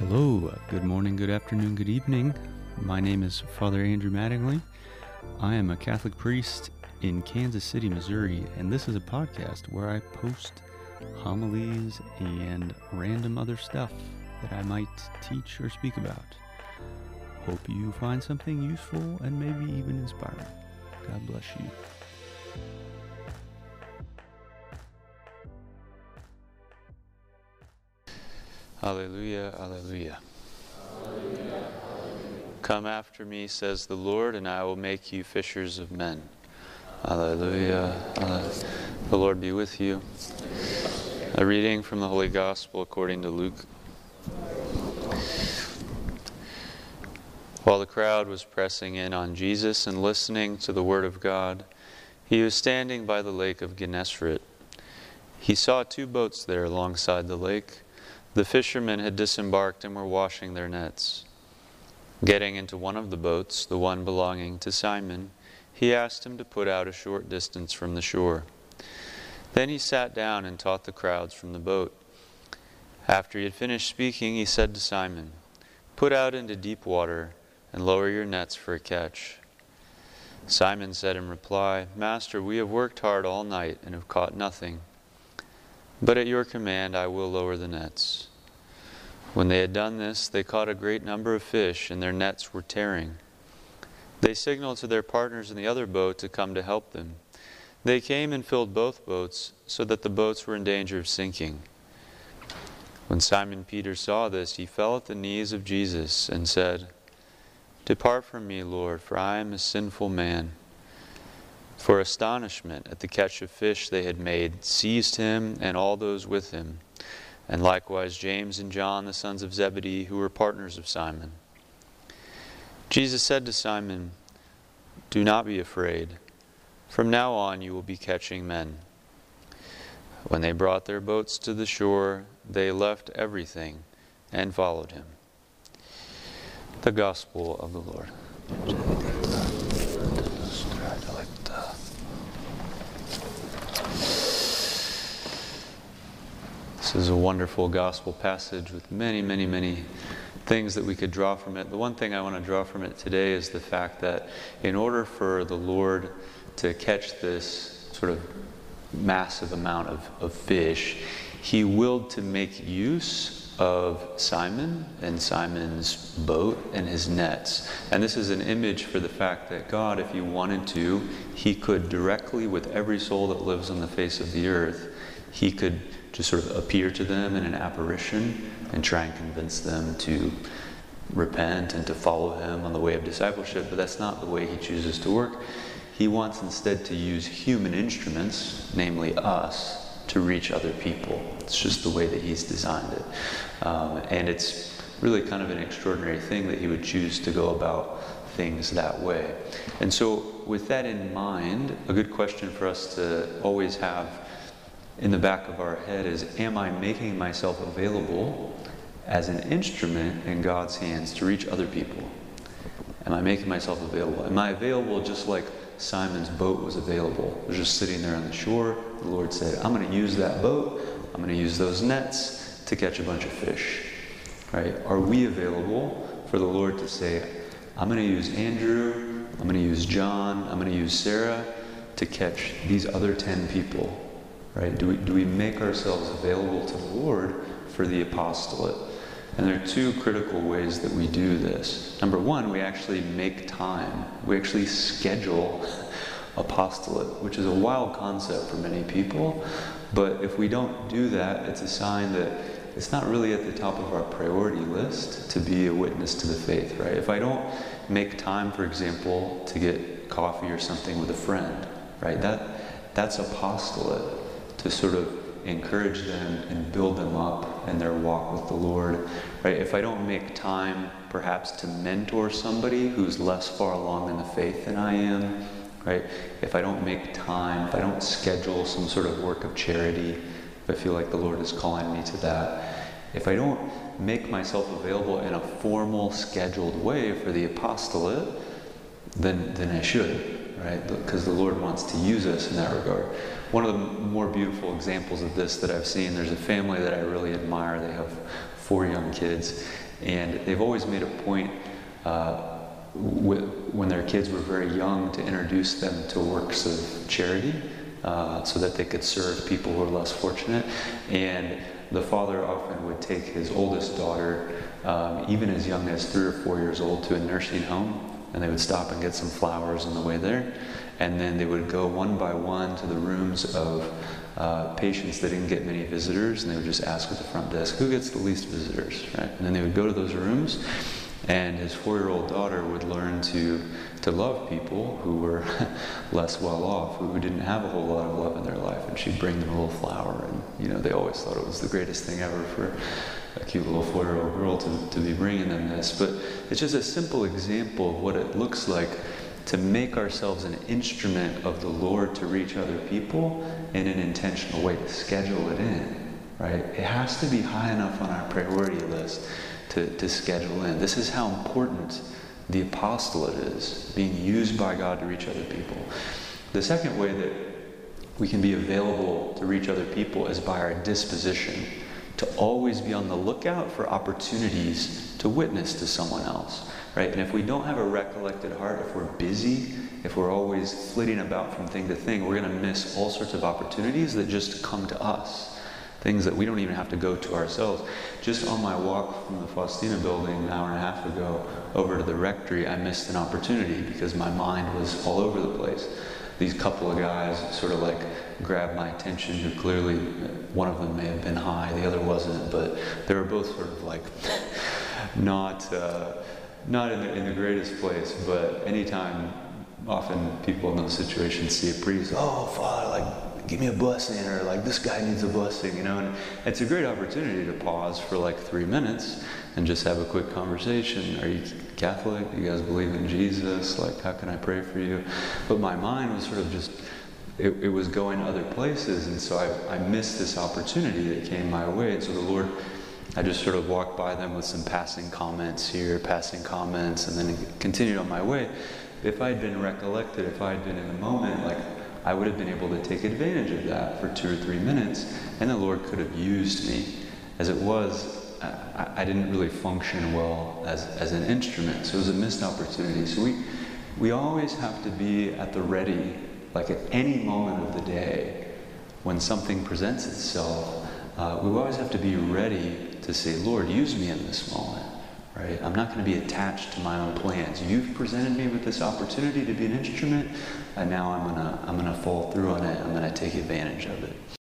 Hello, good morning, good afternoon, good evening. My name is Father Andrew Mattingly. I am a Catholic priest in Kansas City, Missouri, and this is a podcast where I post homilies and random other stuff that I might teach or speak about. Hope you find something useful and maybe even inspiring. God bless you. Alleluia, alleluia. Come after me, says the Lord, and I will make you fishers of men. Alleluia. alleluia. The Lord be with you. A reading from the Holy Gospel according to Luke. While the crowd was pressing in on Jesus and listening to the word of God, he was standing by the lake of Gennesaret. He saw two boats there alongside the lake. The fishermen had disembarked and were washing their nets. Getting into one of the boats, the one belonging to Simon, he asked him to put out a short distance from the shore. Then he sat down and taught the crowds from the boat. After he had finished speaking, he said to Simon, Put out into deep water and lower your nets for a catch. Simon said in reply, Master, we have worked hard all night and have caught nothing. But at your command I will lower the nets. When they had done this, they caught a great number of fish, and their nets were tearing. They signaled to their partners in the other boat to come to help them. They came and filled both boats, so that the boats were in danger of sinking. When Simon Peter saw this, he fell at the knees of Jesus and said, Depart from me, Lord, for I am a sinful man. For astonishment at the catch of fish they had made seized him and all those with him, and likewise James and John, the sons of Zebedee, who were partners of Simon. Jesus said to Simon, Do not be afraid. From now on you will be catching men. When they brought their boats to the shore, they left everything and followed him. The Gospel of the Lord. This is a wonderful gospel passage with many, many, many things that we could draw from it. The one thing I want to draw from it today is the fact that in order for the Lord to catch this sort of massive amount of, of fish, he willed to make use of Simon and Simon's boat and his nets. And this is an image for the fact that God, if he wanted to, he could directly, with every soul that lives on the face of the earth, he could just sort of appear to them in an apparition and try and convince them to repent and to follow him on the way of discipleship. But that's not the way he chooses to work. He wants instead to use human instruments, namely us, to reach other people. It's just the way that he's designed it. Um, and it's really kind of an extraordinary thing that he would choose to go about things that way. And so, with that in mind, a good question for us to always have in the back of our head is Am I making myself available as an instrument in God's hands to reach other people? Am I making myself available? Am I available just like Simon's boat was available? It was just sitting there on the shore. The Lord said, I'm going to use that boat, I'm going to use those nets to catch a bunch of fish. Right? Are we available for the Lord to say, I'm going to use Andrew, I'm going to use John, I'm going to use Sarah to catch these other 10 people? Right? Do we, do we make ourselves available to the Lord for the apostolate? And there are two critical ways that we do this. Number one, we actually make time. We actually schedule apostolate, which is a wild concept for many people. But if we don't do that, it's a sign that it's not really at the top of our priority list to be a witness to the faith, right? If I don't make time, for example, to get coffee or something with a friend, right? That that's apostolate to sort of encourage them and build them up in their walk with the Lord. Right? If I don't make time perhaps to mentor somebody who's less far along in the faith than I am, right? If I don't make time, if I don't schedule some sort of work of charity, if I feel like the Lord is calling me to that, if I don't make myself available in a formal, scheduled way for the apostolate, then, then I should, right? Because the Lord wants to use us in that regard. One of the more beautiful examples of this that I've seen, there's a family that I really admire. They have four young kids, And they've always made a point uh, when their kids were very young to introduce them to works of charity uh, so that they could serve people who are less fortunate. And the father often would take his oldest daughter, um, even as young as three or four years old, to a nursing home, and they would stop and get some flowers on the way there. And then they would go one by one to the rooms of uh, patients that didn't get many visitors, and they would just ask at the front desk, who gets the least visitors, right? And then they would go to those rooms, and his four-year-old daughter would learn to to love people who were less well off, who didn't have a whole lot of love in their life, and she'd bring them a little flower, and you know they always thought it was the greatest thing ever for a cute little four-year-old girl to, to be bringing them this. But it's just a simple example of what it looks like to make ourselves an instrument of the Lord to reach other people in an intentional way, to schedule it in, right? It has to be high enough on our priority list to, to schedule in. This is how important the apostolate is, being used by God to reach other people. The second way that we can be available to reach other people is by our disposition to always be on the lookout for opportunities to witness to someone else, right? And if we don't have a recollected heart, if we're busy, if we're always flitting about from thing to thing, we're going to miss all sorts of opportunities that just come to us things that we don't even have to go to ourselves. Just on my walk from the Faustina building an hour and a half ago over to the rectory, I missed an opportunity because my mind was all over the place. These couple of guys sort of like grabbed my attention who clearly, one of them may have been high, the other wasn't, but they were both sort of like not, uh, not in the, in the greatest place, but anytime often people in those situations see a priest, oh, Father, like give me a blessing or like this guy needs a blessing you know? And it's a great opportunity to pause for like three minutes and just have a quick conversation. Are you catholic? Do you guys believe in jesus? Like how can i pray for you? But my mind was sort of just it, it was going other places and so I, I missed this opportunity that came my way. And so the lord I just sort of walked by them with some passing comments here, passing comments, and then continued on my way. If I'd been recollected, if I'd been in the moment, like I would have been able to take advantage of that for two or three minutes, and the Lord could have used me. As it was, I, I didn't really function well as, as an instrument, so it was a missed opportunity. So we, we always have to be at the ready, like at any moment of the day, when something presents itself. Uh, we always have to be ready to say, Lord, use me in this moment. Right? I'm not going to be attached to my own plans. You've presented me with this opportunity to be an instrument, and now I'm going to I'm going to fall through on it. I'm going to take advantage of it.